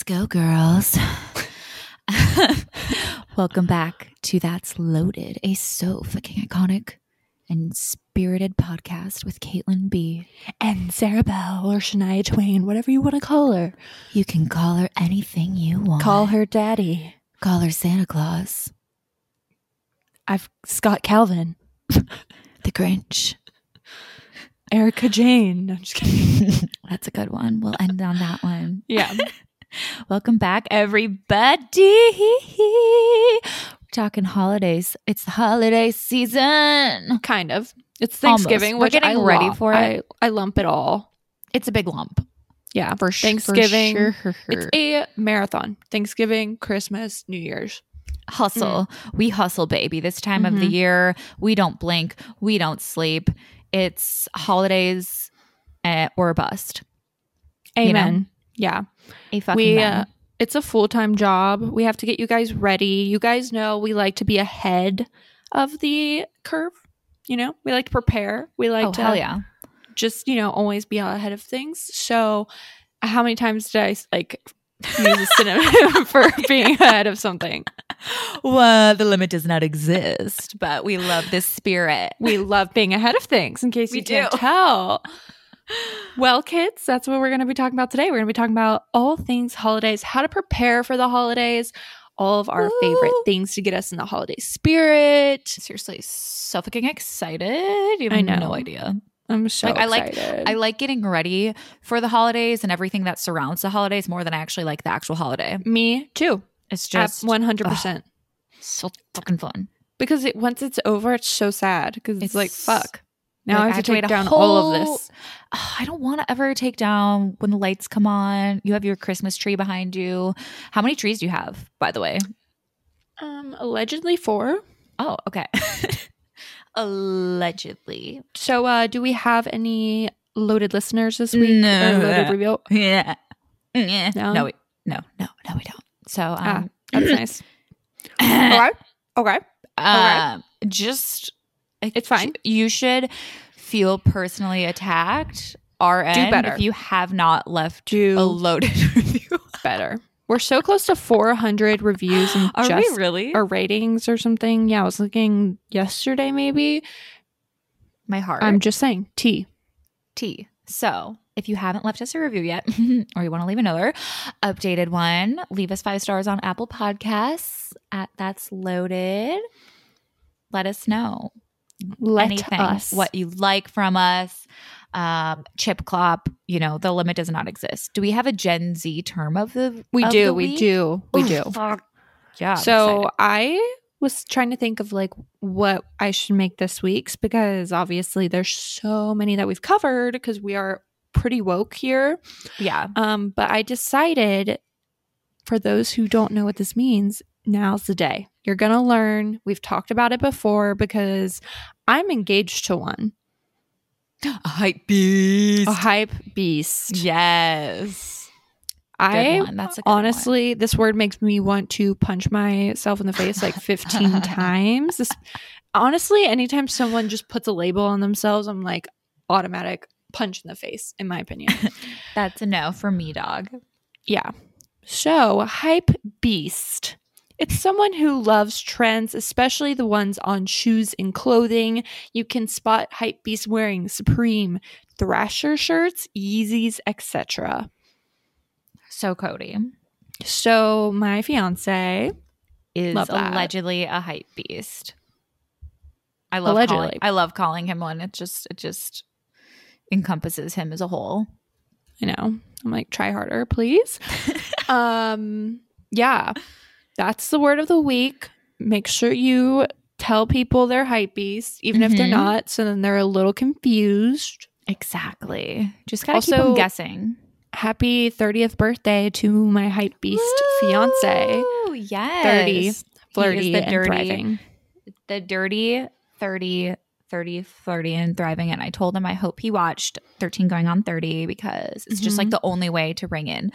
Let's go, girls. Welcome back to That's Loaded, a so fucking iconic and spirited podcast with Caitlin B. And Sarah Bell or Shania Twain, whatever you want to call her. You can call her anything you want. Call her daddy. Call her Santa Claus, I've Scott Calvin, the Grinch. Erika Jayne. No, I'm just kidding. That's a good one. We'll end on that one. Yeah. Welcome back, everybody. We're talking holidays. It's the holiday season. kind of. It's Almost. Thanksgiving. We're which getting I ready lump- for it. I, I lump it all. It's a big lump. Yeah. For sh- for Thanksgiving. sure. It's a marathon. Thanksgiving, Christmas, New Year's. hustle. We hustle, baby. This time of the Mhm. year, we don't blink, we don't sleep. It's holidays uh, or bust. You know? Yeah. A fucking we uh, it's a full-time job we have to get you guys ready you guys know we like to be ahead of the curve you know we like to prepare we like oh to hell yeah! just you know always be ahead of things so how many times did i like use a synonym for being ahead of something Well, the limit does not exist, but we love this spirit. we love being ahead of things in case We you can't do. tell well kids that's what we're going to be talking about today we're going to be talking about all things holidays how to prepare for the holidays all of our favorite things to get us in the holiday spirit Seriously, so fucking excited. You have I know. no idea. i'm so Like, I like- I like getting ready for the holidays and everything that surrounds the holidays more than I actually like the actual holiday. me too It's just just 100% so fucking fun. because it once it's over it's so sad because it's, It's like fuck now Like, i have to wait take down all of this I don't want to ever take down when the lights come on. You have your Christmas tree behind you. How many trees do you have, by the way? um allegedly four Oh, okay. Allegedly. so uh do we have any loaded listeners this week No. Loaded review Yeah. Yeah. No? No, we, no, no, no, we don't. So, Ah, um, that's nice okay okay um, just It's fine. You should feel personally attacked. Our end, better. if you have not left Do a loaded review. better. We're so close to 400 reviews and Are just we really? or ratings or something. Yeah, I was looking yesterday maybe. My heart. I'm just saying, T. T. So, if you haven't left us a review yet, or you want to leave another updated one, leave us five stars on Apple Podcasts at That's Loaded. Let us know Let anything, us. what you like from us. Um, chip clop, you know, the limit does not exist. Do we have a Gen Z term of the we of do, the we do, we Ooh, do. fuck. Yeah. So. I was trying to think of like what I should make this week's because obviously there's so many that we've covered because we are pretty woke here. yeah, Um, but I decided for those who don't know what this means, now's the day. You're going to learn. We've talked about it before because I'm engaged to one, a hype beast. a hype beast. yes. I. That's good one. honestly, this word makes me want to punch myself in the face like 15 times. This, honestly, anytime someone just puts a label on themselves, I'm like automatic punch in the face, in my opinion. That's a no for me, dog. Yeah. So, hype beast. It's someone who loves trends, especially the ones on shoes and clothing. You can spot hype beast wearing Supreme, Thrasher shirts, Yeezys, etc. So Cody So, my fiance, is allegedly a hype beast. I love Allegedly. Calling, I love calling him one. It just it just encompasses him as a whole. I know, I'm like, try harder, please. um, yeah, that's the word of the week. Make sure you tell people they're hype beasts, even if they're Mhm. not, so then they're a little confused. Exactly. Just gotta keep Also- him guessing. happy 30th birthday to my hype beast fiance. Woo, Yes. 30, Flirty the and dirty, thriving. the dirty 30, 30, flirty, and thriving. And I told him I hope he watched 13 going on 30 because it's just Mhm. like the only way to bring in.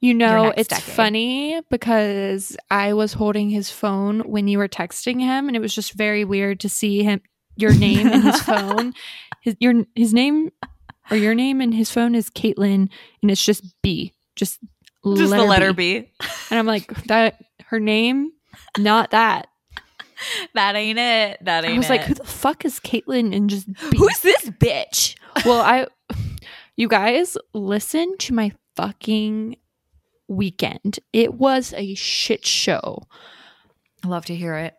You know, it's decade. funny because I was holding his phone when you were texting him, and it was just very weird to see him your name in his phone. His your his name or your name in his phone is Caitlin, and it's just B, just Just the letter B. And I'm like, that her name, not that. That ain't it. That ain't I was like, who the fuck is Caitlin? And just be- Who's this bitch? well, I, you guys, listen to my fucking weekend. It was a shit show. I love to hear it.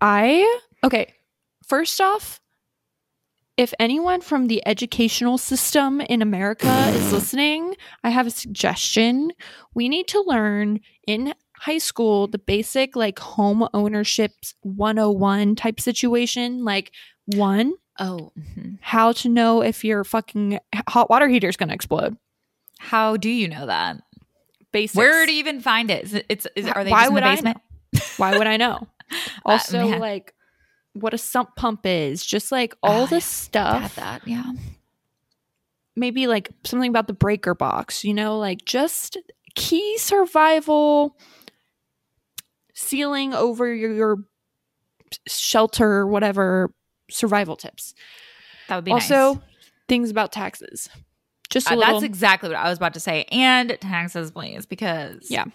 I okay. First off, if anyone from the educational system in America is listening, I have a suggestion. We need to learn in high school the basic like home ownership 101 type situation. Like one, Oh, mhm. how to know if your fucking hot water heater is going to explode. how do you know that? Basics. Where do you even find it? Is it it's is, are they Why would the I basement? Why would I know? Uh, also, man. like what a sump pump is, just like oh, all Oh, the yeah. stuff. That, yeah. maybe like something about the breaker box, you know, like just key survival ceiling over your, your shelter, whatever survival tips. That would be also, nice. things about taxes. Just Uh, that's exactly what I was about to say. And taxes, please, because Yeah.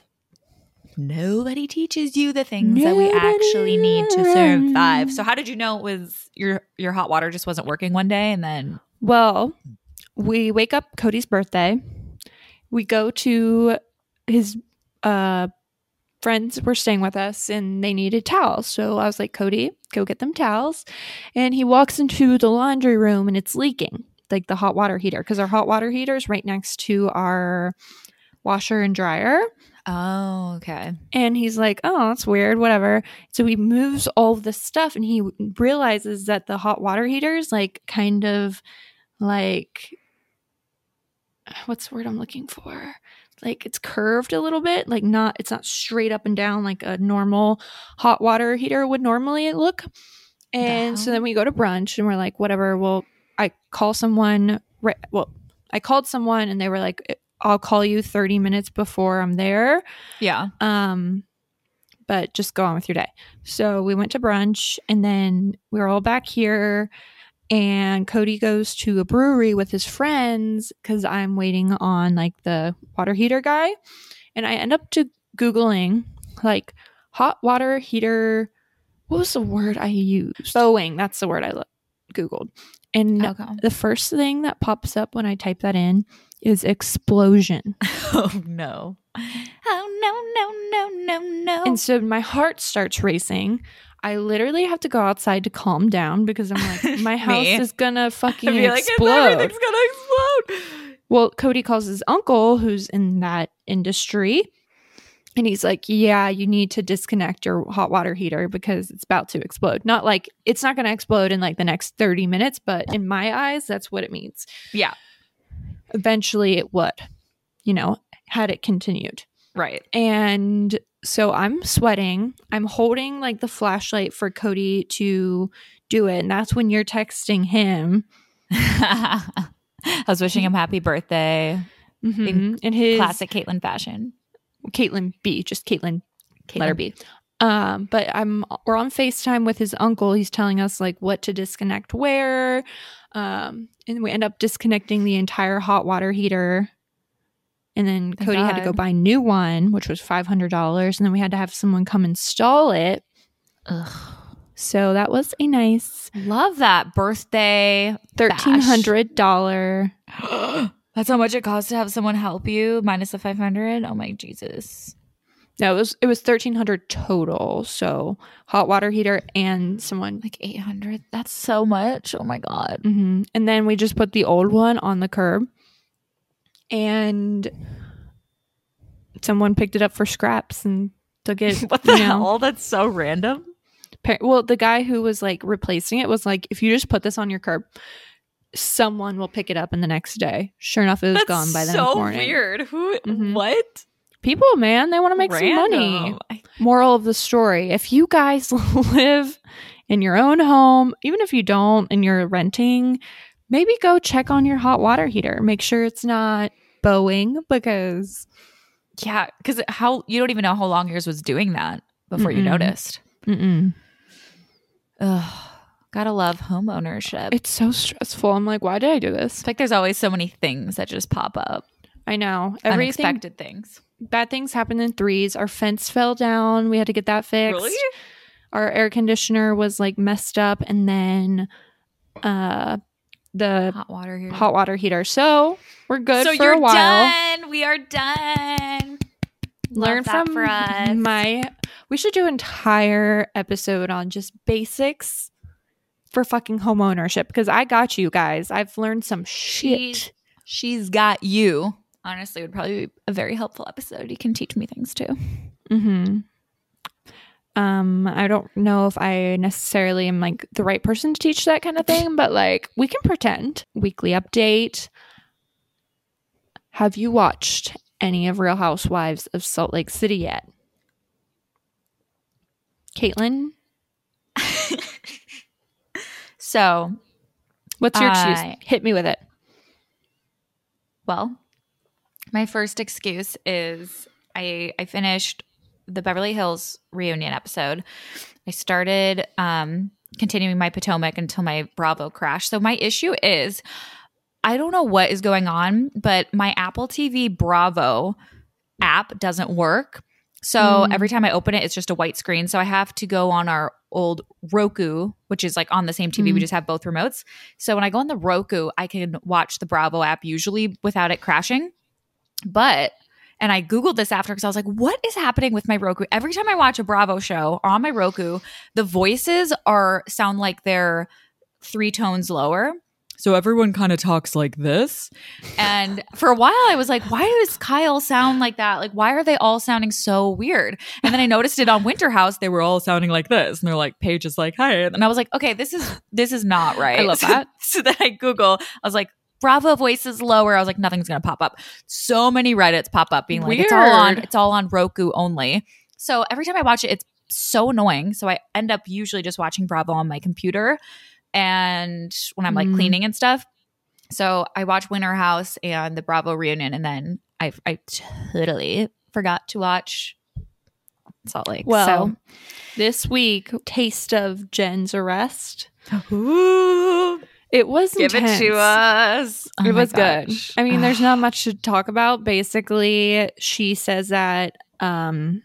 nobody teaches you the things that we actually need to survive. So, how did you know it was your your hot water just wasn't working one day, and then Well, we wake up Cody's birthday. We go to his uh friends were staying with us and they needed towels. So I was like, Cody, go get them towels. And he walks into the laundry room and it's leaking, like the hot water heater, because our hot water heater is right next to our washer and dryer. oh, okay, And he's like, oh, that's weird, whatever. So he moves all this stuff and he realizes that the hot water heater is like kind of like, what's the word I'm looking for? Like it's curved a little bit, like not, it's not straight up and down like a normal hot water heater would normally look. And so then we go to brunch and we're like, whatever, well, I call someone, right? Well, I called someone and they were like, I'll call you 30 minutes before I'm there. Yeah, um but just go on with your day. So we went to brunch and then we were all back here and cody goes to a brewery with his friends because i'm waiting on like the water heater guy. And i end up to googling like hot water heater what was the word i used? Bowing that's the word i lo- googled and okay. the first thing that pops up when i type that in is explosion Oh no, oh no, no, no, no, no. And so my heart starts racing. I literally have to go outside to calm down because I'm like, my house is gonna fucking like explode. everything's gonna explode. well, Cody calls his uncle, who's in that industry, and he's like, "Yeah, you need to disconnect your hot water heater because it's about to explode." Not like it's not going to explode in like the next thirty minutes, but in my eyes, that's what it means. Yeah, Eventually, it would, you know, had it continued. right. And so I'm sweating. I'm holding like the flashlight for Cody to do it. And that's when you're texting him. I was wishing him happy birthday. Mhm. In his Classic Caitlin fashion. Caitlin B, just Caitlin, Caitlin. letter B. Um, but I'm we're on FaceTime with his uncle. He's telling us like what to disconnect where. Um, and we end up disconnecting the entire hot water heater. And then Thank Cody had to go buy a new one, which was five hundred dollars, and then we had to have someone come install it. Ugh. So that was a nice Love that birthday. thirteen hundred dollar. That's how much it costs to have someone help you, minus the 500. Oh my Jesus. No, it was it was thirteen hundred total. So hot water heater and someone, Like 800. That's so much. Oh my God. hmm and then we just put the old one on the curb, and someone picked it up for scraps and took it. What the you know. hell? That's so random. Well, the guy who was like replacing it was like, if you just put this on your curb, someone will pick it up in the next day. Sure enough, it was That's gone by the so next morning. weird. Who? Mhm. What? People, man, they want to make some money. Moral of the story if you guys live in your own home, even if you don't and you're renting, maybe go check on your hot water heater. Make sure it's not bowing because Yeah, because how you don't even know how long yours was doing that before you Mm-mm. noticed. mm-mm. Ugh, gotta love home ownership. it's so stressful. I'm like, why did I do this? It's like there's always so many things that just pop up, I know everything. unexpected things. bad things happen in threes. Our fence fell down. We had to get that fixed. Really? Our air conditioner was like messed up, and then uh the Hot water here. hot water heater. So we're good so for you're a while. done. We are done. Learn from my. We should do an entire episode on just basics for fucking home ownership because I got you guys. I've learned some shit. She's- She's got you. Honestly, it would probably be a very helpful episode. You can teach me things too. hmm Um, I don't know if I necessarily am like the right person to teach that kind of thing, but like we can pretend. Weekly update. Have you watched any of Real Housewives of Salt Lake City yet? Caitlin, So, what's your I- excuse? Hit me with it. well, my first excuse is I I finished the Beverly Hills reunion episode. I started um continuing my Potomac until my Bravo crashed. So my issue is I don't know what is going on, but my Apple TV Bravo app doesn't work. So Mm. every time I open it, it's just a white screen. So I have to go on our old Roku, which is like on the same TV. We Mm. just have both remotes. So when I go on the Roku, I can watch the Bravo app usually without it crashing. But and I Googled this after because I was like, what is happening with my Roku? Every time I watch a Bravo show on my Roku, the voices are sound like they're three tones lower. So everyone kind of talks like this. And for a while I was like, why does Kyle sound like that? Like, why are they all sounding so weird? And then I noticed it on Winter House, they were all sounding like this. And they're like, Paige is like, hi. And I was like, okay, this is this is not right. I love that. So then I Google, I was like, Bravo voices lower. I was like, nothing's gonna pop up. So many Reddits pop up being like, it's all on, it's all on Roku only. So every time I watch it, it's so annoying. So I end up usually just watching Bravo on my computer and when I'm like Mm. cleaning and stuff. So I watch Winter House and the Bravo reunion, and then I I totally forgot to watch Salt Lake. Well, this week, taste of Jen's arrest. so It was give it to us. Oh it was good. I mean, there's not much to talk about. Basically, she says that um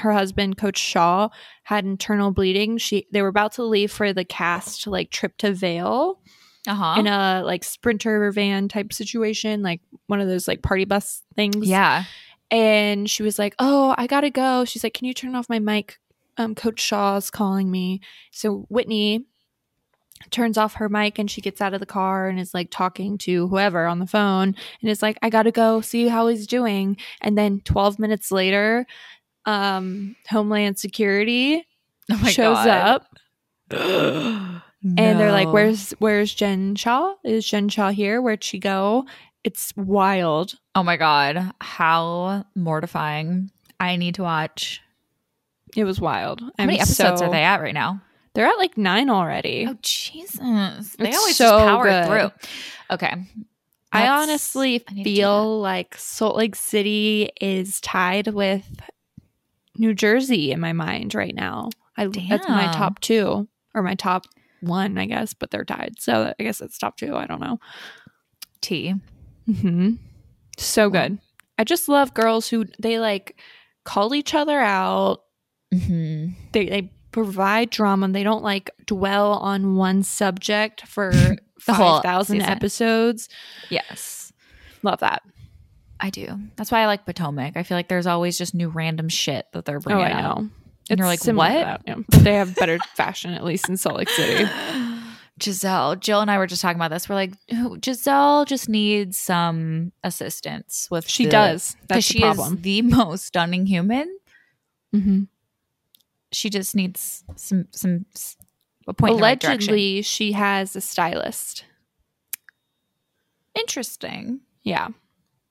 her husband, Coach Shah, had internal bleeding. She they were about to leave for the cast like trip to Vail uh huh. in a like sprinter van type situation, like one of those like party bus things. Yeah. And she was like, "Oh, I gotta go." She's like, "Can you turn off my mic? Um, Coach Shah's calling me." So Whitney turns off her mic and she gets out of the car and is like talking to whoever on the phone and is like, "I gotta go see how he's doing." And then 12 minutes later, um, Homeland Security Oh shows God. up and and they're like, "Where's Where's Jen Shah? Is Jen Shah here? Where'd she go?" It's wild. Oh my god, how mortifying! I need to watch. It was wild. How many episodes so- are they at right now? They're at like nine already. Oh Jesus! They It's always so just power good. through. Okay, I honestly I need to do feel like Salt Lake City is tied with New Jersey in my mind right now. I that's my top two or my top one, I guess, but they're tied. So I guess it's top two. I don't know. T. hmm So good. I just love girls who they like call each other out. Mm-hmm. They they provide drama. They don't like dwell on one subject for five thousand episodes. Yes, Love that. I do. That's why I like Potomac. I feel like there's always just new random shit that they're bringing. Oh, I know. And you're like, what? that, yeah. They have better fashion, at least in Salt Lake City. Gizelle, Jill and I were just talking about this. We're like, Gizelle just needs some assistance with. She the- does. because That's she the is the most stunning human. hmm She just needs some some a point. in the right. Allegedly, she has a stylist. interesting. Yeah.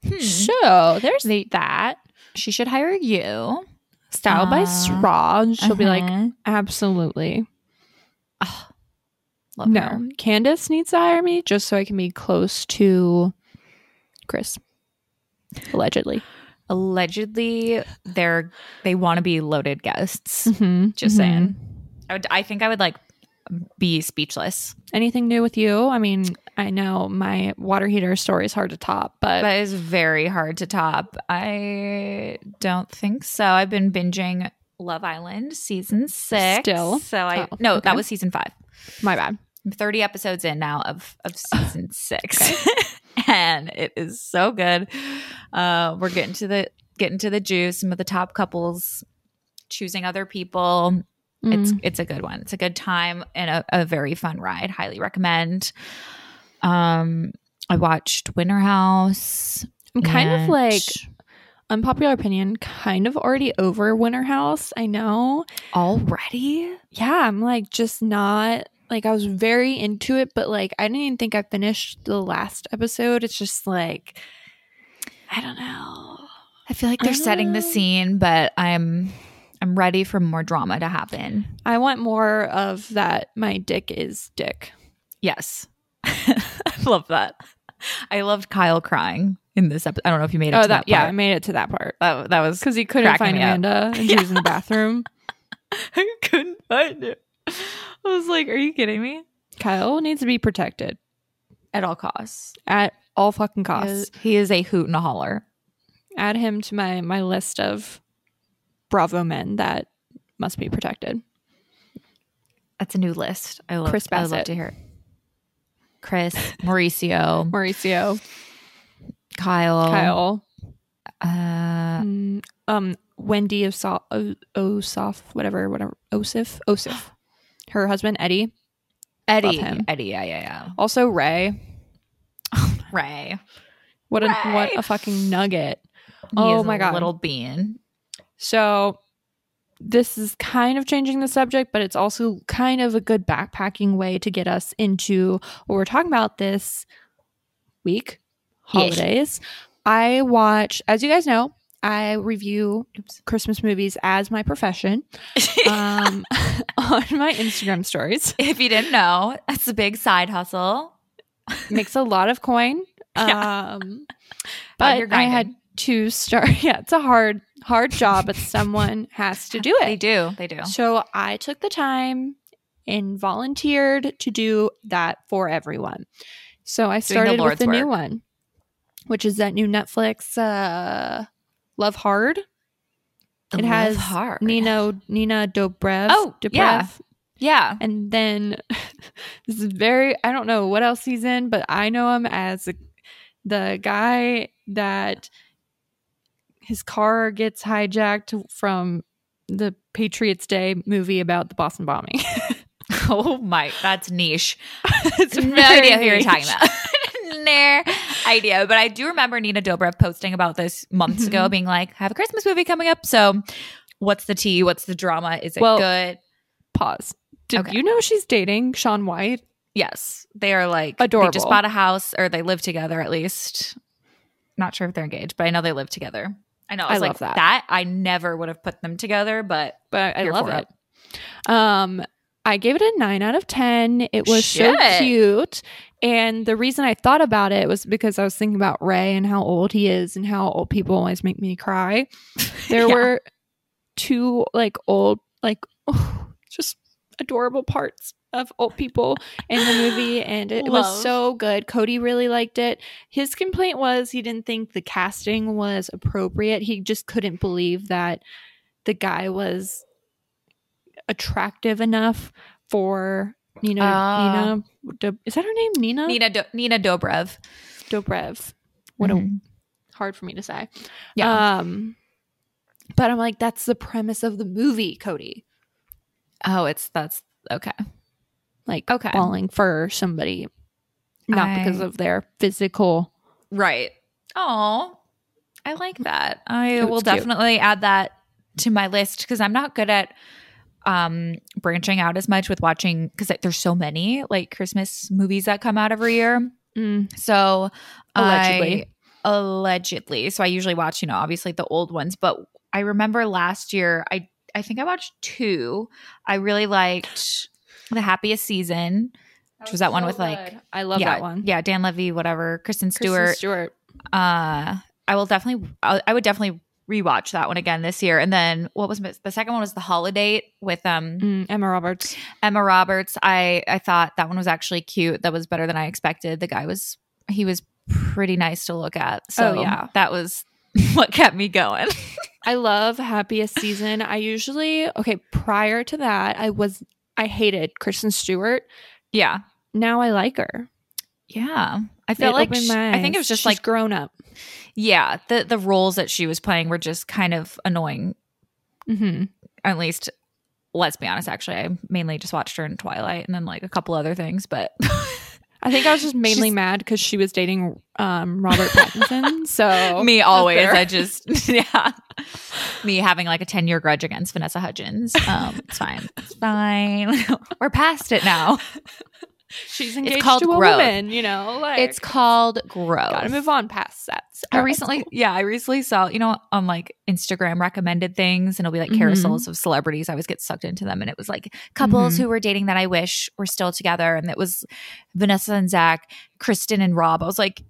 Hmm. So there's that. She should hire you. Styled by Uh, Straw. and She'll be like, Uh-huh. absolutely. Love no. her. Candace needs to hire me just so I can be close to Chris. Allegedly. Allegedly, they're they want to be loaded guests. Mhm. Just Mhm. saying. I would. I think I would like be speechless. Anything new with you? I mean, I know my water heater story is hard to top, but That is very hard to top. I don't think so. I've been binging Love Island season six. Still? So I Oh, no, okay. that was season five. my bad. I'm 30 episodes in now of of season six. and it is so good. Uh we're getting to the getting to the juice, some of the top couples choosing other people. It's Mm. it's a good one. It's a good time and a, a very fun ride. Highly recommend. Um I watched Winter House. I'm kind of like unpopular opinion, kind of already over Winter House. I know. already. Yeah, I'm like just not like I was very into it, but like I didn't even think I finished the last episode. It's just like I don't know. I feel like they're setting the Uh. scene, but I'm I'm ready for more drama to happen. I want more of that. My dick is dick. Yes, I love that. I loved Kyle crying in this episode. I don't know if you made it. Oh, to that, that, yeah, I made it to that part that that was because he couldn't find. Amanda and she was in the bathroom. I couldn't find it. I was like, "Are you kidding me?" Kyle needs to be protected At all costs. at all fucking He costs. is, he is a hoot and a holler. Add him to my my list of Bravo men that must be protected. That's a new list. I love. Chris I would love to hear. it. Chris, Mauricio, Mauricio, Kyle, Kyle, Uh, mm, um, Wendy Osaf, Osaf, whatever, whatever, Osif, Osif, her husband Eddie, Eddie. Eddie, yeah, yeah, yeah. also Ray. Ray. What a Ray. what a fucking nugget. He Oh my a God. little bean. So this is kind of changing the subject, but it's also kind of a good backpacking way to get us into what we're talking about this week, Yes. holidays. I watch, as you guys know, I review Oops. Christmas movies as my profession um, on my Instagram stories. if you didn't know, that's a big side hustle. Makes a lot of coin. Yeah. Um, but I had. To start. Yeah, it's a hard, hard job, but someone has to do it. They do. They do. So I took the time and volunteered to do that for everyone. So I Doing the started with the new one, which is that new Netflix uh Love Hard. It has hard. Nina Nina Dobrev. Oh, Dobrev. yeah. Yeah. And then this is very I don't know what else he's in, but I know him as the, the guy that his car gets hijacked from the Patriots Day movie about the Boston bombing. Oh my, that's niche. it's no very idea who you're talking about. no idea. But I do remember Nina Dobrev posting about this months Mm-hmm. ago, being like, I have a Christmas movie coming up. So what's the tea? What's the drama? Is it Well- good? Pause. Did Okay. you know she's dating Shaun White? Yes. They are like, adorable. they just bought a house or they live together at least. Not sure if they're engaged, but I know they live together. I know. I, I was like, love that. that. I never would have put them together, but But I love for it. Um, I gave it a nine out of ten. It was so cute, and the reason I thought about it was because I was thinking about Ray and how old he is, and how old people always make me cry. There Yeah. were two like old, like just adorable parts of old people in the movie, and it was so good. Cody really liked it. His complaint was he didn't think the casting was appropriate. He just couldn't believe that the guy was attractive enough for Nina. Ah. Nina, Do- is that her name? Nina. Nina Do- Nina Dobrev. Dobrev. What a Mhm. hard for me to say. Yeah. Um, but I'm like, that's the premise of the movie, Cody. Oh, it's that's okay. Like, Okay. falling for somebody, not I- because of their physical. Right. Oh, I like that. I will cute. definitely add that to my list because I'm not good at um branching out as much with watching because there's so many like Christmas movies that come out every year. Mm, So Allegedly. I- allegedly. So I usually watch, you know, obviously the old ones, but I remember last year I I think I watched two. I really liked The Happiest Season. Which was that one with, like- I love yeah, that one. Yeah, Dan Levy, whatever, Kristen Kristen Stewart. Stewart. uh I will definitely I, I would definitely rewatch that one again this year. And then what was the second one was The Holidate with um Mm, Emma Roberts. Emma Roberts. I I thought that one was actually cute. That was better than I expected. The guy was he was pretty nice to look at. So Oh, yeah. that was what kept me going. I love happiest season. I usually okay, prior to that, I was I hated Kristen Stewart. yeah. Now I like her. Yeah. I feel It like opened sh- my I think it was just She's like grown up. yeah, the the roles that she was playing were just kind of annoying. Mm-hmm. At least let's be honest, actually. I mainly just watched her in Twilight and then like a couple other things, but I think I was just mainly She's- mad because she was dating um, Robert Pattinson. So me always. i just yeah. Me having like a 10 year grudge against vanessa hudgens. Um it's fine. It's fine. We're past it now she's engaged called to a growth. woman. You know, like it's called growth gotta move on past sets. I recently, yeah, I recently saw, you know, on like Instagram recommended things, and it'll be like Mhm. carousels of celebrities. I always get sucked into them, and it was like couples Mhm. who were dating that I wish were still together, and it was Vanessa and Zach, Kristen and Rob. I was like,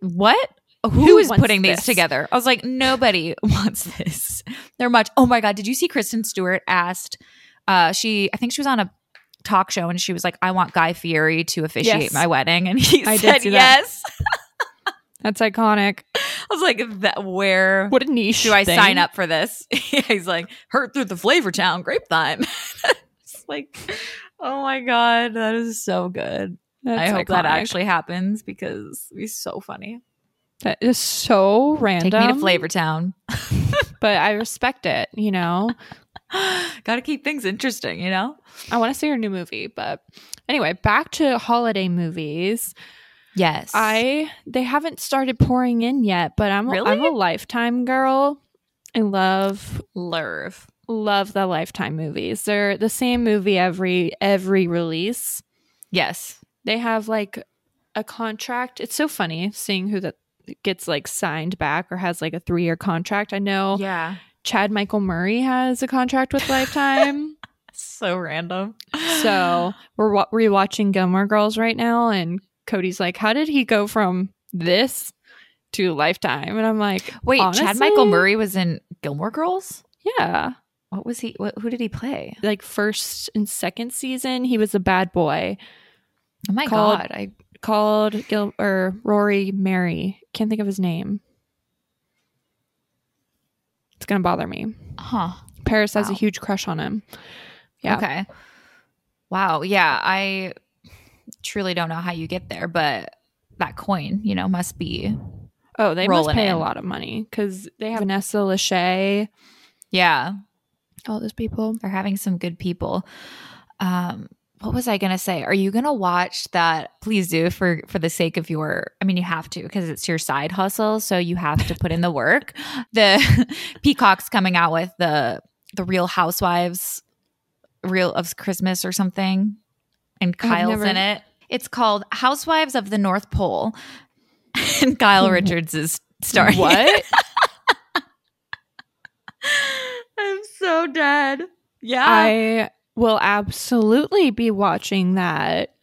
what? Who Who is putting these together? I was like, nobody wants this. They're much. Oh my god, did you see Kristen Stewart asked? Uh, she, I think she was on a talk show, and she was like, I want Guy Fieri to officiate Yes. my wedding, and he I said that. yes. That's iconic. I was like, that where What a niche. do I thing. sign up for this? He's like, hurt through the Flavor Town grapevine. it's like, oh my god, that is so good. That's I hope that actually happens because it'd be so funny. That is so random. Take me to Flavor Town. But I respect it. You know, Got to keep things interesting, you know. I want to see your new movie. But anyway, back to holiday movies. Yes, I they haven't started pouring in yet, but I'm Really? I'm a Lifetime girl. I love love. love the Lifetime movies. They're the same movie every every release. Yes, They have like a contract. It's so funny seeing who that gets like signed back or has like a three year contract. I know yeah, Chad Michael Murray has a contract with Lifetime. so random. so we're wa- rewatching Gilmore Girls right now, and Cody's like, "How did he go from this to Lifetime?" And I'm like, Wait, Chad Michael Murray was in Gilmore Girls. Yeah, What was he? What, who did he play? like first and second season, he was a bad boy Oh my god! I called Gil or Rory Mary. Can't think of his name. It's gonna bother me. huh. Paris has a huge crush on him. Yeah. Okay. Wow. Yeah. I truly don't know how you get there, but that coin, you know, must be. Oh, they must pay in. a lot of money because they have Vanessa Lachey, Yeah. all those people. They're having some good people. Um, what was I gonna say? Are you gonna watch that? Please do for for the sake of your. I mean, you have to because it's your side hustle, so you have to put in the work. The Peacock's coming out with the the Real Housewives, Real of Christmas or something, and Kyle's never- in it. It's called Housewives of the North Pole, and Kyle Richards is starring. What? I'm so dead. Yeah. I will absolutely be watching that.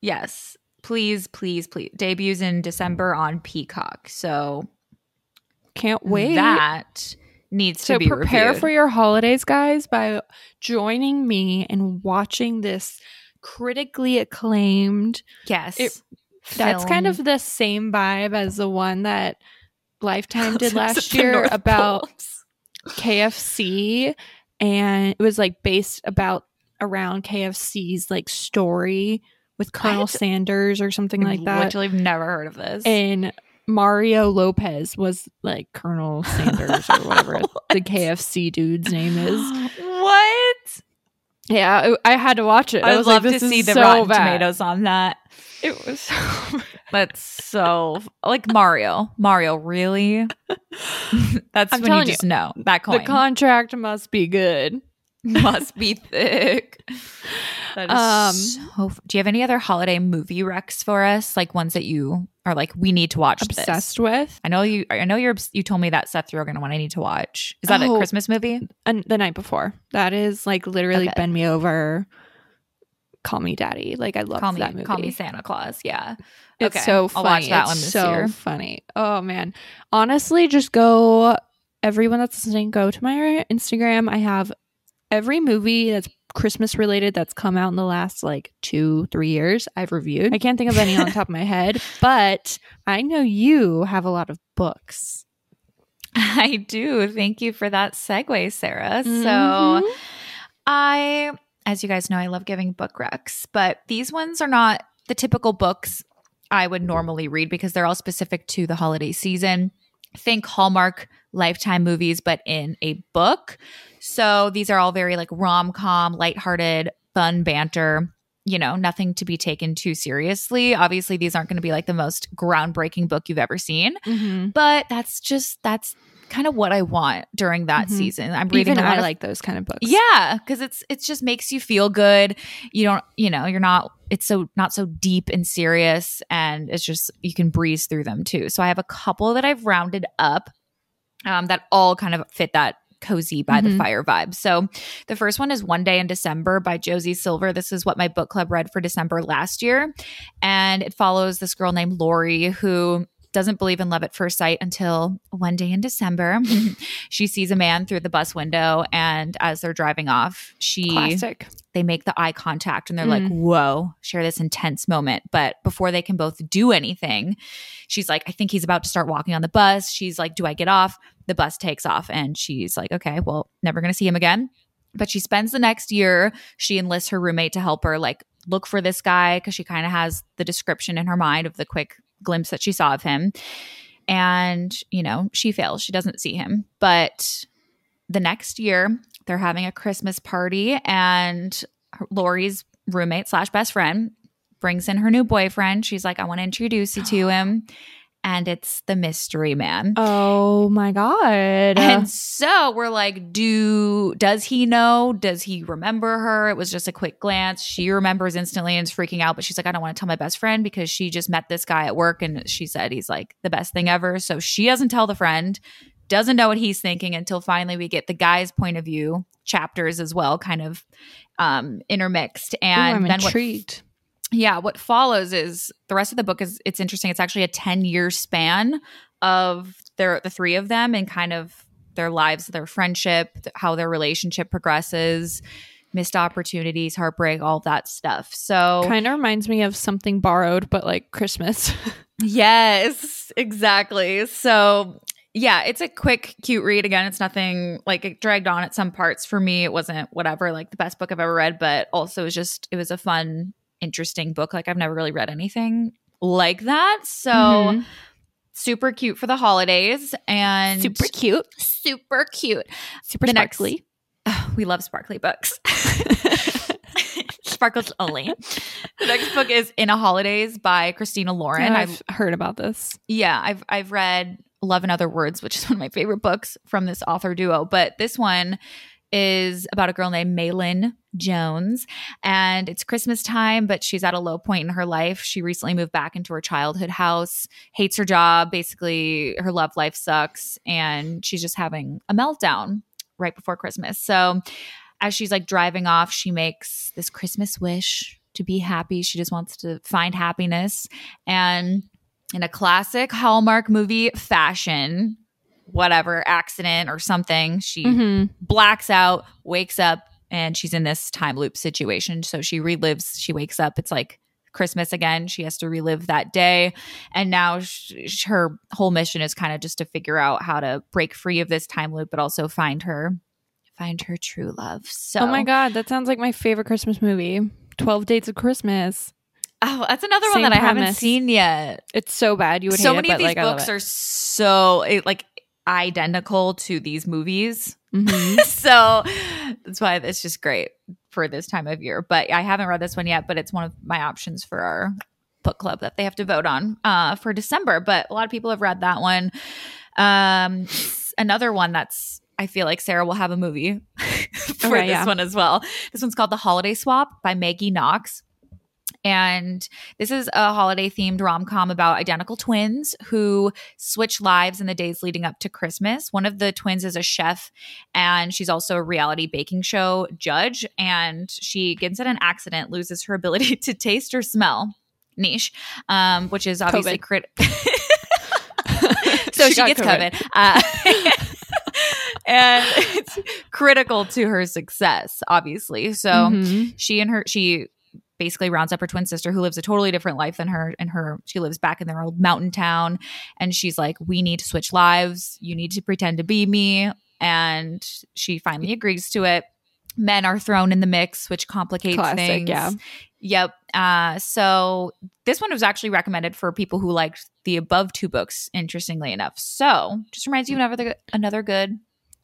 Yes. Please, please, please. Debuts in December on Peacock. So Can't wait. that needs so to be So prepare reviewed. for your holidays, guys, by joining me and watching this critically acclaimed. yes. It- That's kind of the same vibe as the one that Lifetime did last year North about Poles. KFC and it was like based about around KFC's like story with Colonel? Sanders or something like that. Literally, have never heard of this. And Mario Lopez was like Colonel Sanders or whatever the KFC dude's name is. what? Yeah, I I had to watch it. I I'd was love like, to see the so Rotten bad. Tomatoes on that. It was so That's so like Mario. Mario, really? That's I'm when you telling you, just know that coin the contract must be good. must be thick. That is Um, so. f- Do you have any other holiday movie recs for us? Like ones that you are like, we need to watch this. Obsessed with. I know you. I know you're. You told me that Seth Rogen one I need to watch. Is that a Oh. Christmas movie? And the night before. That is like literally Okay. bend me over. Call me daddy. Like I love that movie. Call me Santa Claus. Yeah. It's Okay, so I'll watch that It's one this so year. funny. Oh man. Honestly, just go everyone that's listening, go to my Instagram. I have every movie that's Christmas related that's come out in the last like two, three years. I've reviewed. I can't think of any on top of my head, but I know you have a lot of books. I do. Thank you for that segue, Sarah. Mhm. So, I, as you guys know, I love giving book recs, but these ones are not the typical books I would normally read because they're all specific to the holiday season. Think Hallmark Lifetime movies, but in a book. So these are all very like rom com, lighthearted, fun banter. You know, nothing to be taken too seriously. Obviously, these aren't going to be like the most groundbreaking book you've ever seen, Mm-hmm. but that's just that's kind of what I want during that Mhm. season. I'm reading Even I of like those kind of books. yeah, because it's it just makes you feel good. You don't, you know, you're not. It's so not so deep and serious, and it's just you can breeze through them too. So I have a couple that I've rounded up um, that all kind of fit that cozy by the Mhm. fire vibe. So the first one is One Day in December by Josie Silver. This is what my book club read for December last year, and it follows this girl named Laurie who doesn't believe in love at first sight until one day in December she sees a man through the bus window and as they're driving off she Classic. they make the eye contact and they're Mm. like whoa share this intense moment but before they can both do anything she's like i think he's about to start walking on the bus she's like do i get off the bus takes off and she's like okay well never gonna see him again. But she spends the next year she enlists her roommate to help her like look for this guy because she kind of has the description in her mind of the quick glimpse that she saw of him. And you know she fails. She doesn't see him. But the next year they're having a christmas party and laurie's roommate slash best friend brings in her new boyfriend. She's like i want to introduce you to him and it's the mystery man Oh my god. and so we're like, do does he know? Does he remember her? It was just a quick glance. She remembers instantly and is freaking out, but she's like, I don't want to tell my best friend because she just met this guy at work and she said he's like the best thing ever. So she doesn't tell the friend, doesn't know what he's thinking until finally we get the guy's point of view chapters as well, kind of um intermixed. Ooh, And I'm then what intrigued. Yeah, what follows is the rest of the book is it's interesting. It's actually a 10 year span of their the three of them and kind of their lives, their friendship, how their relationship progresses, missed opportunities, heartbreak, all that stuff. So Kind of reminds me of something borrowed, but like Christmas. Yes, exactly. So, yeah, it's a quick, cute read. Again, it's nothing like it dragged on at some parts. For me, it wasn't whatever, like the best book I've ever read, but also it was just, it was a fun, interesting book. Like I've never really read anything like that. So, Mhm. super cute for the holidays and super cute, super cute. super The next- sparkly. we love sparkly books. Sparkles only. The next book is In a Holidaze by Christina Lauren. I've I've heard about this. yeah, I've I've read Love in Other Words, which is one of my favorite books from this author duo. But this one is about a girl named Maelyn Jones, and it's Christmas time, but she's at a low point in her life. She recently moved back into her childhood house, hates her job, basically her love life sucks, and she's just having a meltdown right before Christmas. So as she's like driving off, she makes this Christmas wish to be happy. She just wants to find happiness. And in a classic Hallmark movie fashion, whatever accident or something, she Mhm. blacks out, wakes up, and she's in this time loop situation. So she relives, she wakes up, it's like Christmas again. She has to relive that day. And now sh- her whole mission is kind of just to figure out how to break free of this time loop, but also find her. Find her true love. So, Oh my god, that sounds like my favorite Christmas movie. Twelve Dates of Christmas. Oh, that's another one Same that I haven't seen yet. It's so bad you would so hate many it, of these like books are so it, like identical to these movies. Mhm. so that's why it's just great for this time of year. But I haven't read this one yet, but it's one of my options for our book club that they have to vote on uh, for December. But a lot of people have read that one. Um, another one that's I feel like Sarah will have a movie for Okay, this yeah. one as well. This one's called The Holiday Swap by Maggie Knox. And this is a holiday themed rom com about identical twins who switch lives in the days leading up to Christmas. One of the twins is a chef, and she's also a reality baking show judge. And she gets in an accident, loses her ability to taste or smell. Niche, um, which is obviously critical. so she, She gets COVID. COVID. Uh, and it's critical to her success, obviously. So Mhm. she and her she basically rounds up her twin sister who lives a totally different life than her and her she lives back in their old mountain town. And she's like we need to switch lives. You need to pretend to be me. And she finally agrees to it. Men are thrown in the mix which complicates Classic, things. Yeah. yep. Uh so this one was actually recommended for people who liked the above two books interestingly enough. So just reminds you of another another good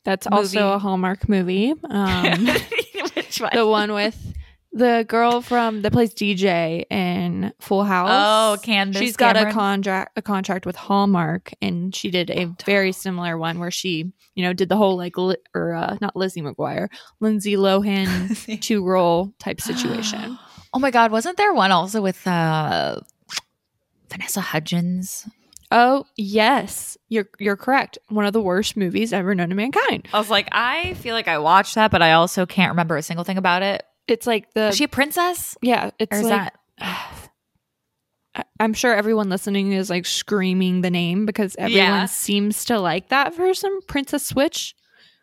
That's Movie. also a Hallmark movie. Um, which one? the one with the girl from that plays DJ in Full House. oh candace She's got a contract a contract with Hallmark, and she did a very similar one where she, you know, did the whole like li- or uh, not Lizzie McGuire, Lindsay Lohan two role type situation. Oh my god, wasn't there one also with uh Vanessa Hudgens? Oh yes, you're you're correct. One of the worst movies ever known to mankind. I was like, I feel like I watched that, but I also can't remember a single thing about it. It's like the Is she a princess? yeah. It's Or is like that I- I'm sure everyone listening is like screaming the name because everyone Yeah. seems to like that some Princess Switch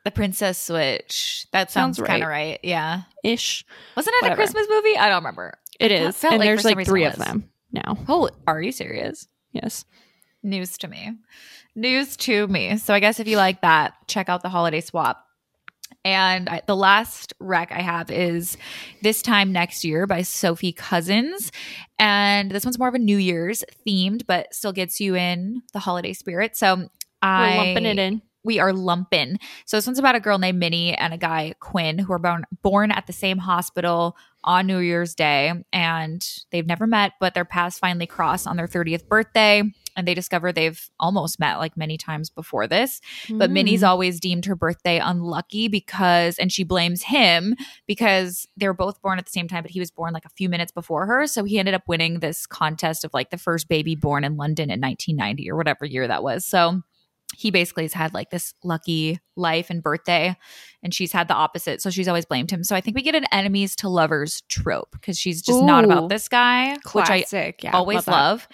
the Princess Switch? That sounds, Sounds kind of right. Yeah. ish. Wasn't it Whatever. a Christmas movie? I don't remember. It I is, felt and like for there's some like reason three it of was. them now. Oh, are you serious? Yes. News to me. News to me. So I guess if you like that, check out the holiday swap. And I, the last rec I have is This Time Next Year by Sophie Cousins. And this one's more of a New Year's themed, but still gets you in the holiday spirit. So I We're lumping it in. We are lumping. So this one's about a girl named Minnie and a guy Quinn who were born born at the same hospital on New Year's Day, and they've never met, but their paths finally cross on their 30th birthday. And they discover they've almost met like many times before this. But Mm. Minnie's always deemed her birthday unlucky because, and she blames him because they were both born at the same time, but he was born like a few minutes before her. So he ended up winning this contest of like the first baby born in London in 1990 or whatever year that was. So he basically has had like this lucky life and birthday, and she's had the opposite. So she's always blamed him. So I think we get an enemies to lovers trope because she's just not about this guy, which I Classic. yeah, always that. love.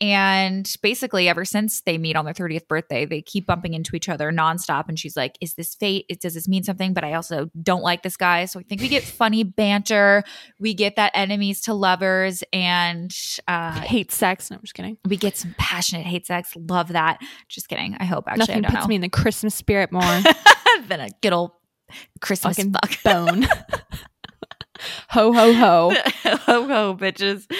And basically, ever since they meet on their 30th birthday, they keep bumping into each other nonstop. And she's like, Is this fate? Does this mean something? But I also don't like this guy. So I think we get funny banter. We get that enemies to lovers. And uh, hate sex. No, I'm just kidding. we get some passionate hate sex. Love that. Just kidding. I hope actually. Nothing I don't puts know. me in the Christmas spirit more than a good old Christmas Fucking fuck. bone. ho ho ho. ho ho bitches.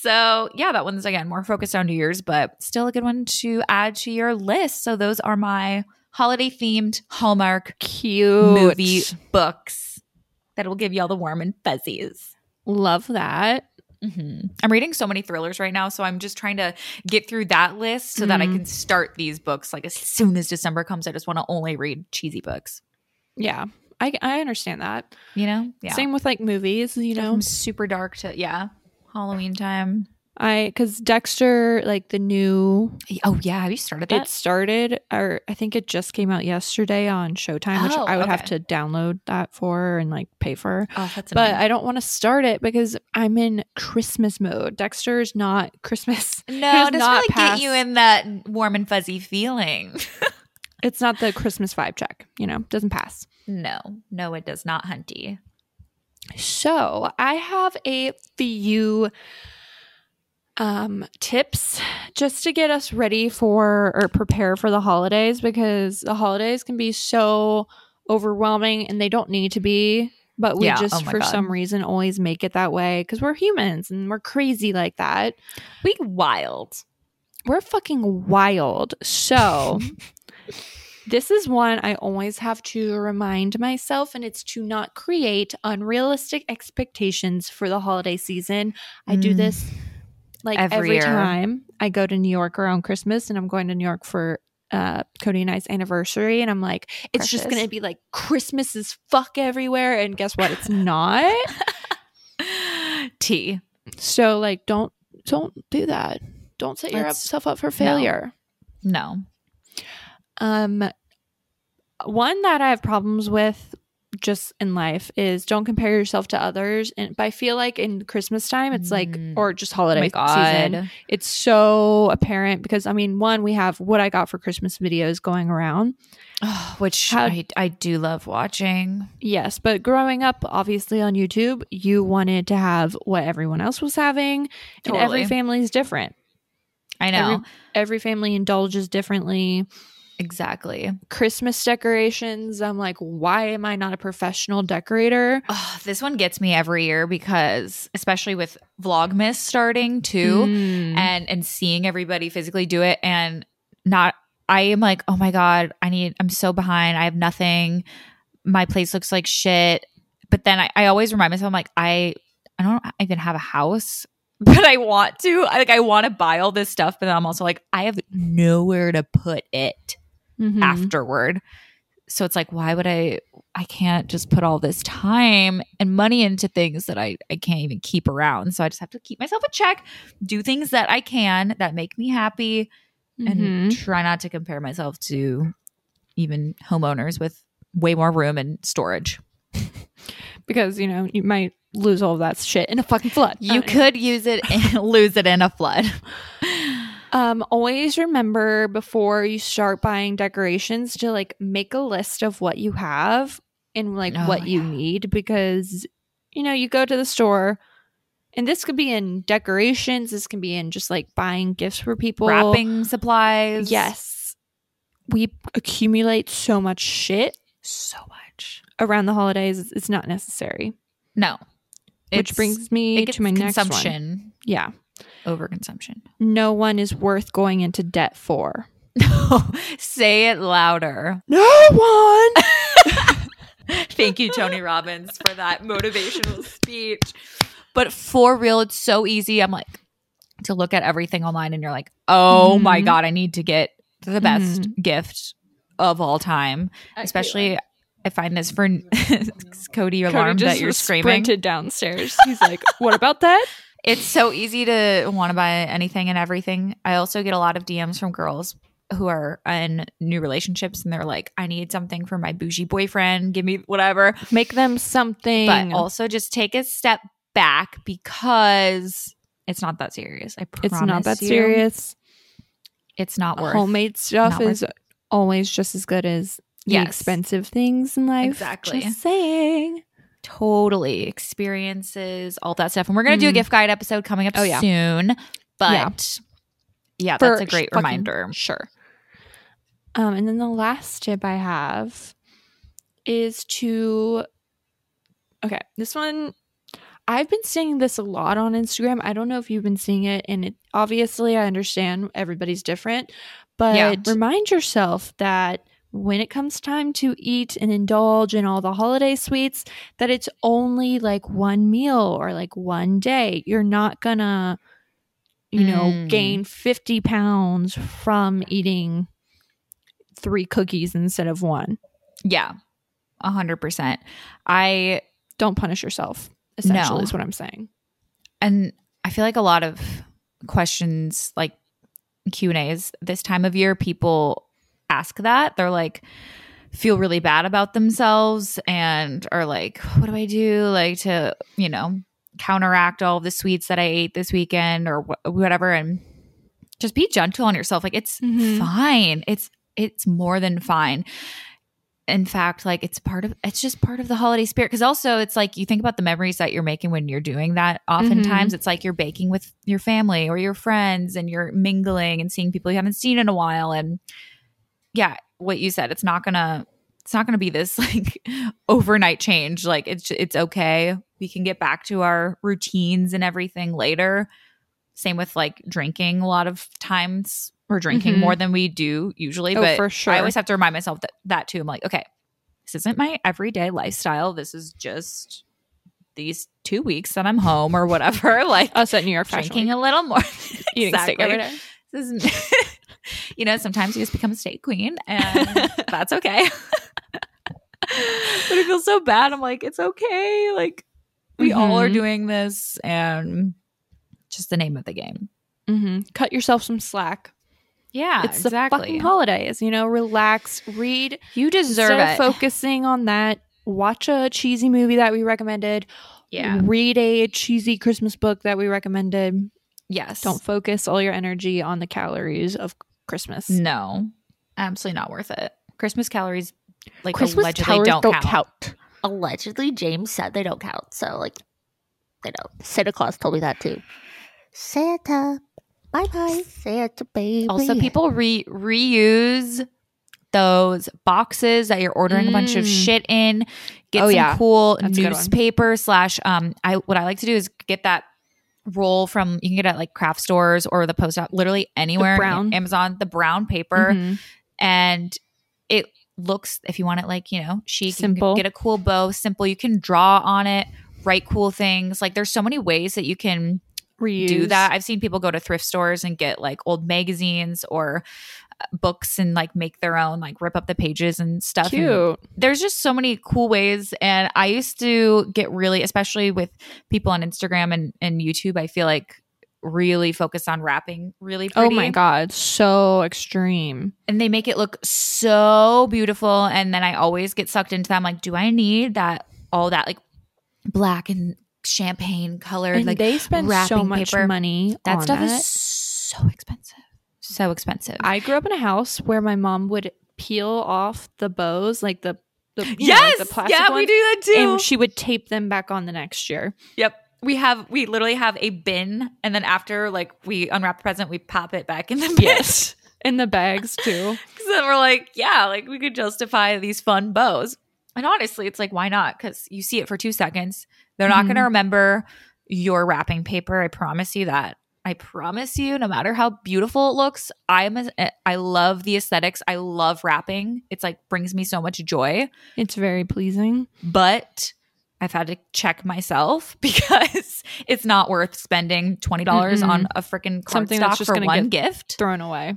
So yeah, that one's again more focused on New Year's, but still a good one to add to your list. So those are my holiday themed Hallmark Cute movie books that will give you all the warm and fuzzies. Love that. hmm I'm reading so many thrillers right now, so I'm just trying to get through that list so that I can start these books. Like as soon as December comes, I just want to only read cheesy books. Yeah, I I understand that. You know, yeah. Same with like movies. You know, from super dark to yeah, Halloween time. I because Dexter, like the new, Oh yeah, have you started that? it started, or I think it just came out yesterday on Showtime, which Oh, I would have to download that for and like pay for. oh, that's But. I don't want to start it because I'm in Christmas mode. Dexter's not Christmas. no, does it doesn't really pass- get you in that warm and fuzzy feeling. It's not the Christmas vibe check. You know, doesn't pass. no, no, it does not, Hunty. So I have a few um, tips just to get us ready for or prepare for the holidays because the holidays can be so overwhelming and they don't need to be. But we Yeah, just, oh for God. some reason, always make it that way because we're humans and we're crazy like that. We wild. We're fucking wild. So, this is one I always have to remind myself, and it's to not create unrealistic expectations for the holiday season. I do Mm. this like Every every, time I go to New York around Christmas, and I'm going to New York for uh Cody and I's anniversary, and I'm like, it's just gonna be like Christmas is fuck everywhere, and guess what? It's not. T. so like, don't don't do that. Don't set yourself up for failure. No. Um, one that I have problems with just in life is don't compare yourself to others. And but I feel like in Christmas time, it's like, Mm. or just Oh holiday god. season, it's so apparent because I mean, one, we have what I got for Christmas videos going around. Which How- I, I do love watching. Yes, but growing up, obviously on YouTube, you wanted to have what everyone else was having, and every family is different. I know. Every, every family indulges differently. Exactly. Christmas decorations, I'm like, why am I not a professional decorator? Oh, this one gets me every year because especially with Vlogmas starting too Mm. and and seeing everybody physically do it and not I am like, "Oh my god, I need I'm so behind. I have nothing. My place looks like shit." But then I, I always remind myself I'm like, I I don't even have a house, but I want to. I like I want to buy all this stuff, but then I'm also like, I have nowhere to put it. Mhm. afterward. So it's like, why would I? I can't just put all this time and money into things that I, I can't even keep around. So I just have to keep myself in check, do things that I can that make me happy, and Mhm. try not to compare myself to even homeowners with way more room and storage. because you know you might lose all of that shit in a fucking flood. You Uh, could use it and lose it in a flood. Um, always remember before you start buying decorations to like make a list of what you have and like Oh, what you need because you know you go to the store and this could be in decorations. This can be in just like buying gifts for people. Wrapping supplies. Yes, we accumulate so much shit So much. around the holidays. It's- not necessary. No. Which brings me to my next one. consumption. Yeah, Overconsumption. no one is worth going into debt for. No, say it louder. No one. Thank you, Tony Robbins, for that motivational speech. But for real, it's so easy. I'm like to look at everything online and you're like, oh my Mhm. God, I need to get the best Mm-hmm. gift of all time. Especially I find this for Cody alarmed that you're screaming. sprinted downstairs. He's like, "What about that?" It's so easy to want to buy anything and everything. I also get a lot of DMs from girls who are in new relationships and they're like, I need something for my bougie boyfriend. Give me whatever. Make them something. But also just take a step back because it's not that serious. I promise it's not that you. serious. It's not worth Homemade stuff is always just as good as the Yes. expensive things in life. Exactly. Just saying. Totally experiences, all that stuff. And we're gonna do a Mhm. gift guide episode coming up Oh, yeah. soon. But yeah, that's a great fucking reminder. Sure. Um, and then the last tip I have is to okay, this one I've been seeing this a lot on Instagram. I don't know if you've been seeing it, and it obviously I understand everybody's different, but Yeah. remind yourself that when it comes time to eat and indulge in all the holiday sweets, that it's only like one meal or like one day. You're not gonna, you know, Mm. gain 50 pounds from eating three cookies instead of one. Yeah. A hundred percent. I Don't punish yourself, essentially, No. is what I'm saying. and I feel like a lot of questions like Q and A's this time of year, people ask that. They're like feel really bad about themselves and are like, what do I do like to, you know, counteract all the sweets that I ate this weekend or wh- whatever and just be gentle on yourself. Like it's Mhm. fine. It's it's more than fine. In fact, like it's part of it's just part of the holiday spirit because also it's like you think about the memories that you're making when you're doing that. Oftentimes it's like you're baking with your family or your friends and you're mingling and seeing people you haven't seen in a while and yeah, what you said, it's not gonna it's not gonna be this like overnight change. Like it's it's okay. We can get back to our routines and everything later. Same with like drinking. A lot of times we're drinking Mhm. more than we do usually, Oh, but for sure. I always have to remind myself that that too. I'm like, okay, this isn't my everyday lifestyle. This is just these two weeks that I'm home or whatever. like Us at New York Fashion drinking a little more. eating steak every day. This is, you know, sometimes you just become a state queen, and that's okay. but it feels so bad. I'm like, it's okay. Like we all are Mhm. doing this, and just the name of the game. hmm Cut yourself some slack. Yeah, it's the fucking holidays, you know. Relax, read. you deserve Instead it. focusing on that, watch a cheesy movie that we recommended. Yeah. Read a cheesy Christmas book that we recommended. Yes. Don't focus all your energy on the calories of Christmas. No. Absolutely not worth it. Christmas calories like Christmas allegedly calories don't, count. count. Allegedly, James said they don't count. So, like, they don't. Santa Claus told me that too. Santa, bye bye, Santa baby. Also, people re reuse those boxes that you're ordering a bunch of Mm. shit in. Get Oh, some yeah. cool That's a good one. newspaper slash um I what I like to do is get that roll from you can get it at like craft stores or the post out literally anywhere brown. Amazon the brown paper Mhm. and it looks if you want it like you know chic you can get a cool bow simple you can draw on it write cool things like there's so many ways that you can Reuse. do that. I've seen people go to thrift stores and get like old magazines or books and like make their own, like rip up the pages and stuff. And there's just so many cool ways. And I used to get really, especially with people on Instagram and, and YouTube, I feel like really focus on wrapping really Oh my god, so extreme. And they make it look so beautiful. And then I always get sucked into them. Like, do I need that, all that like black and champagne colored, And like they spend so much paper. money that stuff that. is so expensive. So expensive. I grew up in a house where my mom would peel off the bows, like the the you know, like the plastic yeah, we do that too. and she would tape them back on the next year. yep. We have we literally have a bin and then after like we unwrap the present, we pop it back in the bin. Yes. In the bags too. Cause then we're like, yeah, like we could justify these fun bows. And honestly, it's like, why not? Because you see it for two seconds. They're not Mhm. going to remember your wrapping paper. I promise you that. I promise you, no matter how beautiful it looks, I'm a, I love the aesthetics. I love wrapping. It's like brings me so much joy. It's very pleasing. but I've had to check myself because it's not worth spending twenty dollars on a freaking Something that's cardstock just for one gift. Thrown away.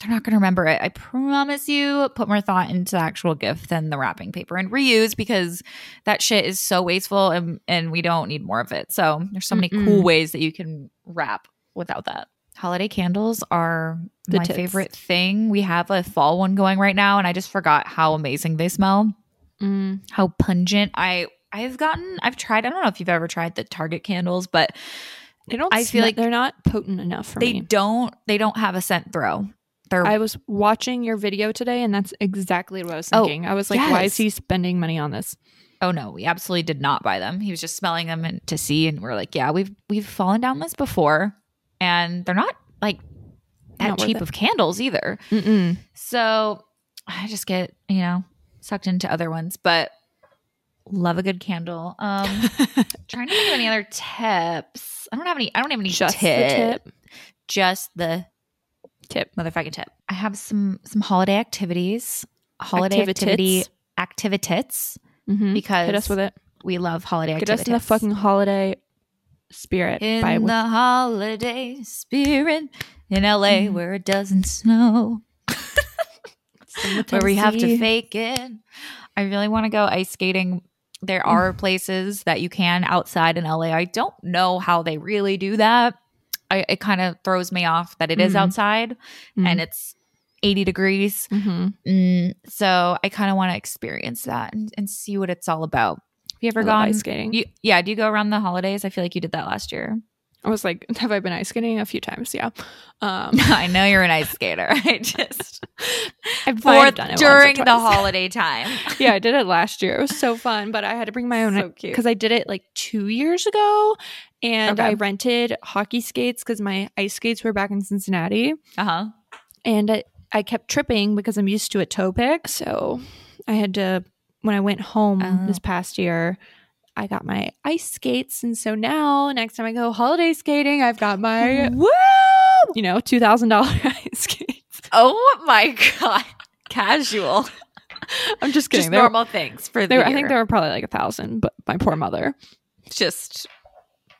They're not going to remember it. I promise you. Put more thought into the actual gift than the wrapping paper and reuse because that shit is so wasteful and and we don't need more of it. So there's so many Mm-mm. cool ways that you can wrap without that. Holiday candles are The my tits. favorite thing. We have a fall one going right now, and I just forgot how amazing they smell. Mm. how pungent I I've gotten I've tried I don't know if you've ever tried the Target candles but They don't. I feel like they're not potent enough for they me. don't they don't have a scent throw. They're I was watching your video today, and that's exactly what I was Oh, thinking. I was like, "Why is he spending money on this?" oh no, we absolutely did not buy them. He was just smelling them and to see and we're like, yeah, we've we've fallen down this before and they're not like that Not cheap of candles either. Mm-mm. So I just get, you know, sucked into other ones, but love a good candle. Um trying to think of any other tips. I don't have any I don't have any Just the tip. Just the Tip. motherfucking tip. I have some some holiday activities, holiday activity Activitits. activitits Mhm. because Hit us with it. we love holiday Get activities. us in the fucking holiday spirit. in the with- holiday spirit in LA Mhm. where it doesn't snow, where we have to fake it. I really want to go ice skating. There are places that you can outside in LA. I don't know how they really do that. I, it kind of throws me off that it is Mhm. outside Mhm. and it's 80 degrees. Mhm. Mm, so I kind of want to experience that and, and see what it's all about. Have you ever I gone ice skating. You, yeah, do you go around the holidays? I feel like you did that last year. I was like, have I been ice skating a few times? Yeah. Um, I know you're an ice skater. I just I've for done it during the holiday time. yeah, I did it last year. It was so fun, but I had to bring my own So because I did it like two years ago, and Okay. I rented hockey skates because my ice skates were back in Cincinnati, Uh huh. and I, I kept tripping because I'm used to a toe pick. So I had to when I went home Oh. this past year. I got my ice skates, and so now next time I go holiday skating, I've got my Woo! you know two thousand dollar ice skates. Oh my god! Casual, I'm just kidding. just were- normal things for the were- I think they were probably like a thousand, but my poor mother. just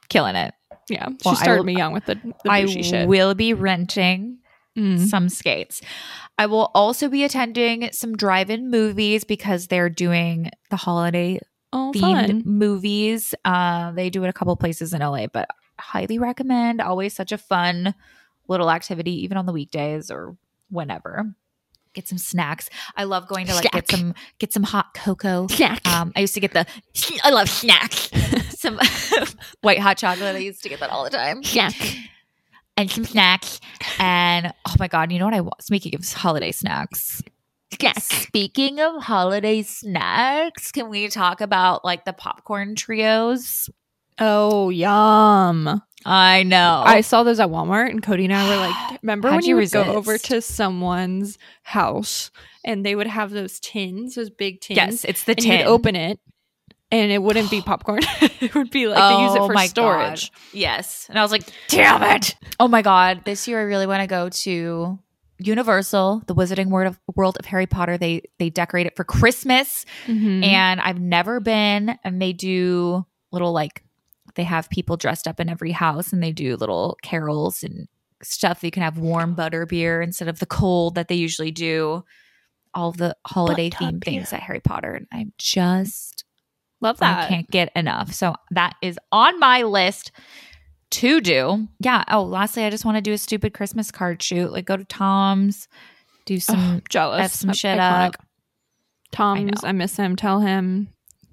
killing it. Yeah, she Well, started will- me young with the, the I shit. will be renting Mm. some skates. I will also be attending some drive-in movies because they're doing the holiday Oh, themed fun. movies. Uh, they do it a couple places in LA, but highly recommend. Always such a fun little activity, even on the weekdays or whenever. get some snacks. I love going to like get some get some hot cocoa. Snack. Um, I used to get the I love snacks. some white hot chocolate. I used to get that all the time. Snack. And some snacks. And oh my god, you know what I want? Speaking of holiday snacks. Snack. Speaking of holiday snacks, can we talk about like the popcorn trios? Oh, yum. I know. I saw those at Walmart, and Cody and I were like, remember How'd when you you would go over to someone's house and they would have those tins, those big tins? yes, it's the and tin. you'd open it, and it wouldn't be popcorn. it would be like they use it Oh for storage. God. Yes. And I was like, damn it. Oh my God. This year I really want to go to Universal, the Wizarding World of, World of Harry Potter. They they decorate it for Christmas. Mhm. And I've never been. And they do little like they have people dressed up in every house and they do little carols and stuff. You can have warm butter beer instead of the cold that they usually do. All the holiday themed things at Harry Potter. And I'm just Love that. I can't get enough. So that is on my list to do. Yeah. Oh, lastly, I just want to do a stupid Christmas card shoot. Like go to Tom's, do some Ugh, jealous. F some Iconic. shit up. Tom's, know. I, miss him. Tell him.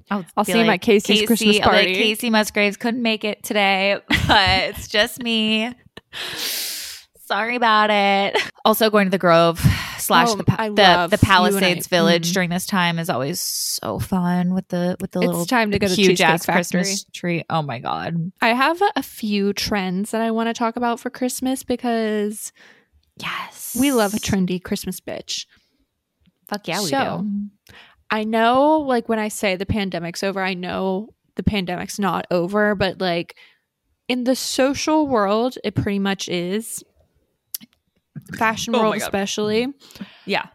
I'll, I'll see him at Casey's Christmas I'll like, party. Kacey Musgraves couldn't make it today, but it's just me. Sorry about it. Also, going to the Grove slash Oh, the pa- the, the Palisades Village Mhm. during this time is always so fun with the with the It's little time to go to huge ass Christmas tree. Oh my god! I have a, a few trends that I want to talk about for Christmas because Yes, we love a trendy Christmas bitch. Fuck yeah, we So, do. I know, like, when I say the pandemic's over, I know the pandemic's not over, but like in the social world, it pretty much is. Fashion Oh world, especially. Yeah,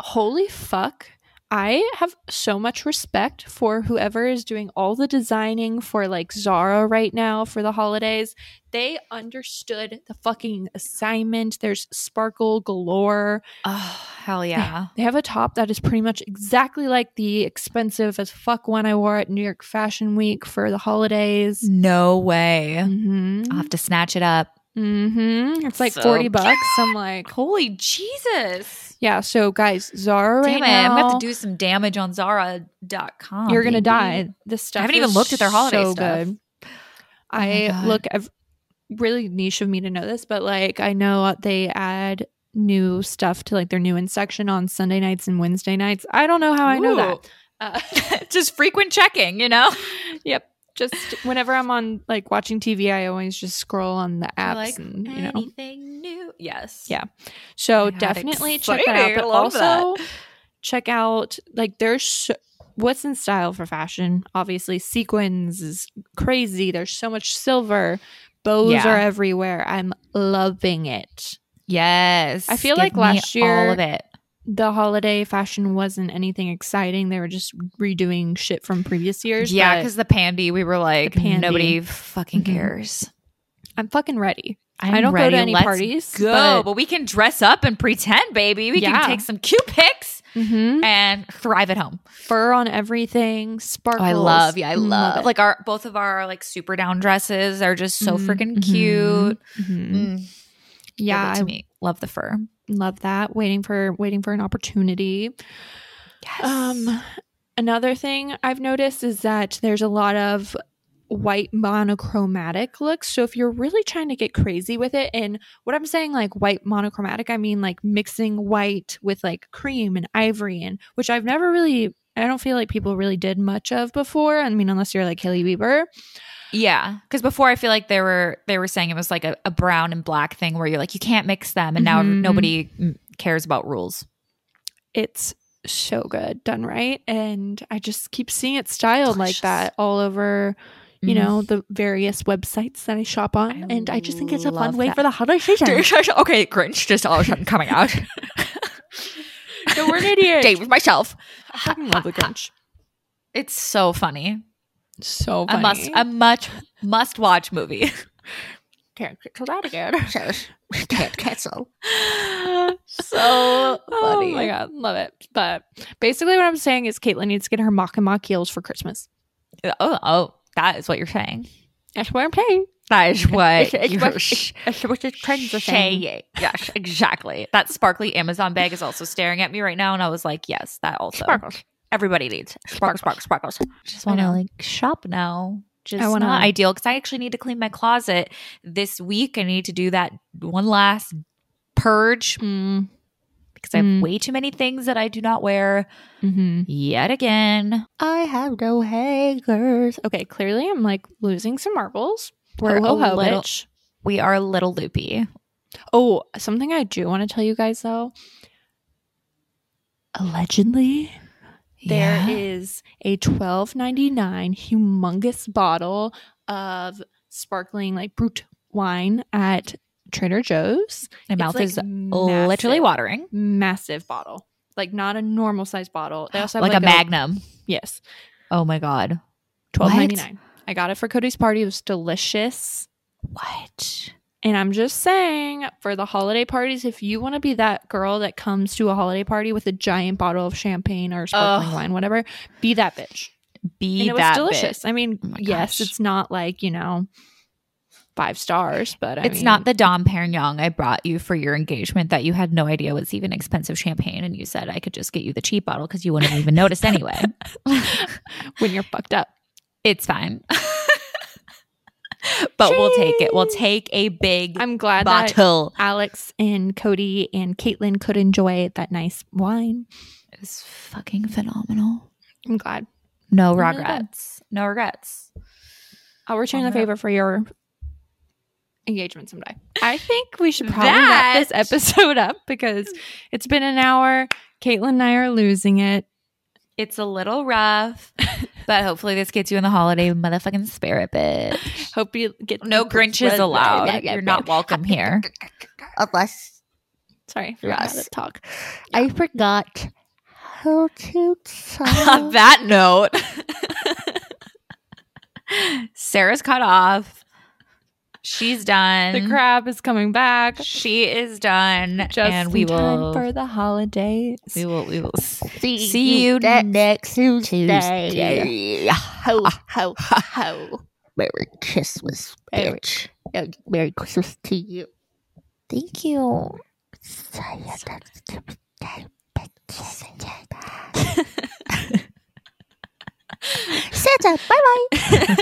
Holy fuck. I have so much respect for whoever is doing all the designing for like Zara right now for the holidays. They understood the fucking assignment. There's sparkle galore. oh hell yeah. They have a top that is pretty much exactly like the expensive as fuck one I wore at New York Fashion Week for the holidays. No way. Mm-hmm. I'll have to snatch it up. Mm-hmm. It's like So 40 bucks. I'm like, Holy Jesus! yeah. So guys, Zara right Damn it! now. I'm gonna have to do some damage on Zara.com. you're gonna die. This stuff. I haven't even looked at their holiday so stuff. Good. Oh I look. I've really niche of me to know this, but like I know they add new stuff to like their new in section on Sunday nights and Wednesday nights. I don't know how I know that. Uh, Just frequent checking, you know. yep. Just whenever I'm on like watching TV, I always just scroll on the apps like and you know. anything new. Yes. Yeah. So Oh God, definitely check that out. But also check out like there's so, what's in style for fashion. Obviously, sequins is crazy. There's so much silver. Bows Yeah. are everywhere. I'm loving it. Yes. I feel Give like last year- all of it. The holiday fashion wasn't anything exciting. They were just redoing shit from previous years. Yeah, because the pandy, we were like, nobody fucking Mhm. cares. I'm fucking ready. I'm I don't ready. go to any Let's parties. Go, but- but, we can dress up and pretend, baby. We Yeah. can take some cute pics Mhm. and thrive at home. Fur on everything. Sparkles. Oh, I love, yeah, I love, it. like our both of our like super down dresses are just so Mhm, freaking cute. mhm. Mm, Yeah, I to me. Love the fur. Love that waiting for waiting for an opportunity. Yes. um another thing i've noticed is that there's a lot of white monochromatic looks. So if you're really trying to get crazy with it and what i'm saying like white monochromatic i mean like mixing white with like cream and ivory and which i've never really i don't feel like people really did much of before. I mean unless you're like Hailey bieber Yeah, because before I feel like they were they were saying it was like a, a brown and black thing where you're like you can't mix them, and now Mhm. nobody mm, cares about rules. it's so good done right and i just keep seeing it styled like that all over you Mhm. know the various websites that i shop on I and i just think it's a fun love way for the holiday season okay, Grinch just all of a sudden coming out. we're an idiot Date with myself. i fucking love the grinch It's so funny. So funny. A must a much must watch movie. can't cancel that again So, can't cancel. so oh funny. oh my god love it but basically what i'm saying is caitlin needs to get her mock and mock heels for christmas Oh, oh, that is what you're saying. that's what i'm saying That is what It's, you're what, it's what the trends are saying. saying. Yes, exactly. That sparkly Amazon bag is also staring at me right now, and I was like, yes, that also. Sparkles. Everybody needs Sparkles, sparkles, sparkles. Just want to like shop now. Just I wanna- not ideal because I actually need to clean my closet this week. I need to do that one last purge Mm, because I have Mm. way too many things that I do not wear hmm yet again. I have no hangers. Okay, clearly I'm like losing some marbles. We're Ho, ho, a ho, little- bitch. We are a little loopy. Oh, something I do want to tell you guys though. Allegedly, there is a twelve ninety nine humongous bottle of sparkling like brut wine at Trader Joe's. My mouth like, is literally watering. Massive bottle, like not a normal size bottle. They also have Like, like, a magnum. Yes, Oh my god. twelve ninety nine. I got it for Cody's party. It was delicious. What? And I'm just saying, for the holiday parties, if you want to be that girl that comes to a holiday party with a giant bottle of champagne or sparkling Ugh. wine, whatever, be that bitch. Be and it was delicious. bitch. I mean, Oh yes, it's not like, you know, five stars, but I it's mean, not the Dom Perignon I brought you for your engagement that you had no idea was even expensive champagne, and you said I could just get you the cheap bottle because you wouldn't even noticed anyway. when you're fucked up. It's fine. but we'll take it. We'll take a big I'm glad that bottle. Alex and Cody and Caitlin could enjoy that nice wine. It was fucking phenomenal. I'm glad. No regrets. No regrets. I'll return the favor for your engagement someday. I think we should probably wrap this episode up because it's been an hour. Caitlin and I are losing it. It's a little rough, but hopefully this gets you in the holiday motherfucking spirit, bitch. Hope you get No Grinches allowed. You're not welcome here. Unless Sorry, I forgot how to talk. I forgot how to talk. On talk. that note, Sarah's cut off. She's done. The crab is coming back. She is done, Just and we will. for the holidays. we will. We will. See, See you next Tuesday. Tuesday. Ho, ho, ho. Merry Christmas, bitch. And Merry Christmas to you. Thank you. Santa, bye bye.